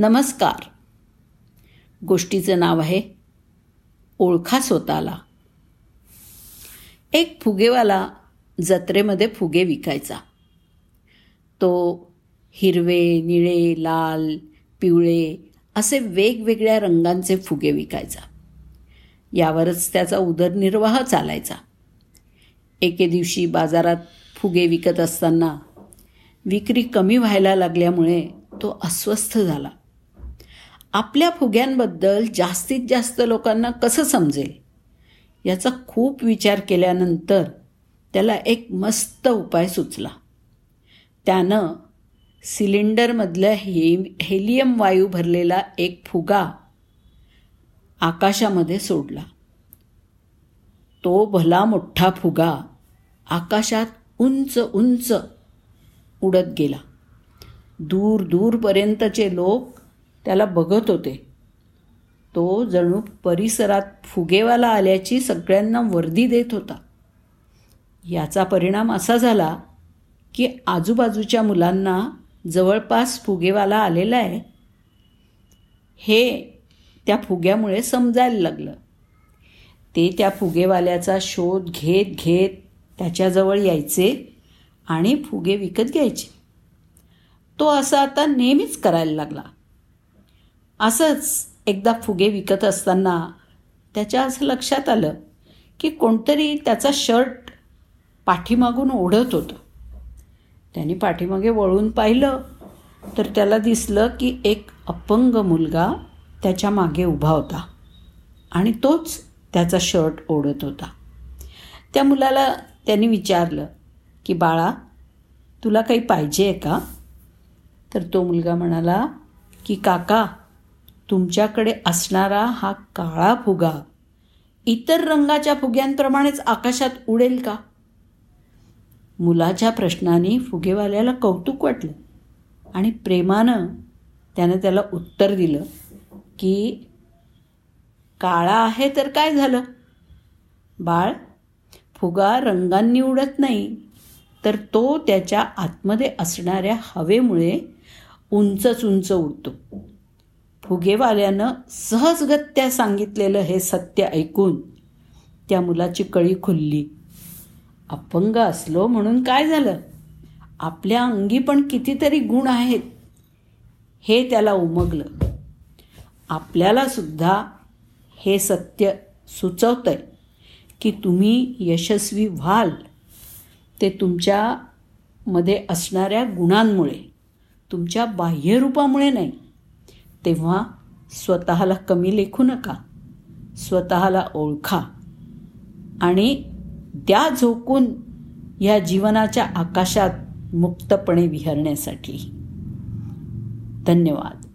नमस्कार. गोष्टीचं नाव आहे ओळखा स्वतःला. एक फुगेवाला जत्रेमध्ये फुगे विकायचा. तो हिरवे निळे लाल पिवळे असे वेगवेगळ्या रंगांचे फुगे विकायचा. यावरच त्याचा उदरनिर्वाह चालायचा. एके दिवशी बाजारात फुगे विकत असताना विक्री कमी व्हायला लागल्यामुळे तो अस्वस्थ झाला. आपल्या फुग्यांबद्दल जास्तीत जास्त लोकांना कसं समजेल? याचा खूप विचार केल्यानंतर त्याला एक मस्त उपाय सुचला. त्यानं सिलेंडरमधलं हे हेलियम वायू भरलेला एक फुगा आकाशामध्ये सोडला. तो भला मोठा फुगा आकाशात उंच उंच उडत गेला. दूर दूरपर्यंतचे लोक त्याला बघत होते. तो जणू परिसरात फुगेवाला आल्याची सगळ्यांना वर्दी देत होता. याचा परिणाम असा झाला की आजूबाजूच्या मुलांना जवळपास फुगेवाला आलेला आहे. हे त्या फुग्यामुळे समजायला लागलं. ते त्या फुगेवाल्याचा शोध घेत घेत त्याच्याजवळ यायचे आणि फुगे विकत घ्यायचे. तो असा आता नेहमीच करायला लागला. असंच एकदा फुगे विकत असताना त्याच्या असं लक्षात आलं की कोणतरी त्याचा शर्ट पाठीमागून ओढत होतं. त्याने पाठीमागे वळून पाहिलं तर त्याला दिसलं की एक अपंग मुलगा त्याच्यामागे उभा होता आणि तोच त्याचा शर्ट ओढत होता. त्या मुलाला त्यांनी विचारलं की बाळा तुला काही पाहिजे आहे का? तर तो मुलगा म्हणाला की काका तुमच्याकडे असणारा हा काळा फुगा इतर रंगाच्या फुग्यांप्रमाणेच आकाशात उडेल का? मुलाच्या प्रश्नाने फुगेवाल्याला कौतुक वाटलं आणि प्रेमानं त्यानं त्याला उत्तर दिलं की काळा आहे तर काय झालं? बाळ फुगा रंगांनी उडत नाही तर तो त्याच्या आतमध्ये असणाऱ्या हवेमुळे उंचच उंच उडतो. फुगेवाल्यानं सहजगत्या सांगितलेलं हे सत्य ऐकून त्या मुलाची कळी खुलली. अपंग असलो म्हणून काय झालं? आपल्या अंगी पण कितीतरी गुण आहेत. हे त्याला उमगलं. आपल्याला सुद्धा हे सत्य सुचवतं आहे की तुम्ही यशस्वी व्हाल. ते तुमच्यामध्ये असणाऱ्या गुणांमुळे तुमच्या बाह्यरूपामुळे नाही. तेव्हा स्वतःला कमी लेखू नका. स्वतःला ओळखा. आणि द्या झोकून ह्या जीवनाच्या आकाशात मुक्तपणे विहरण्यासाठी. धन्यवाद.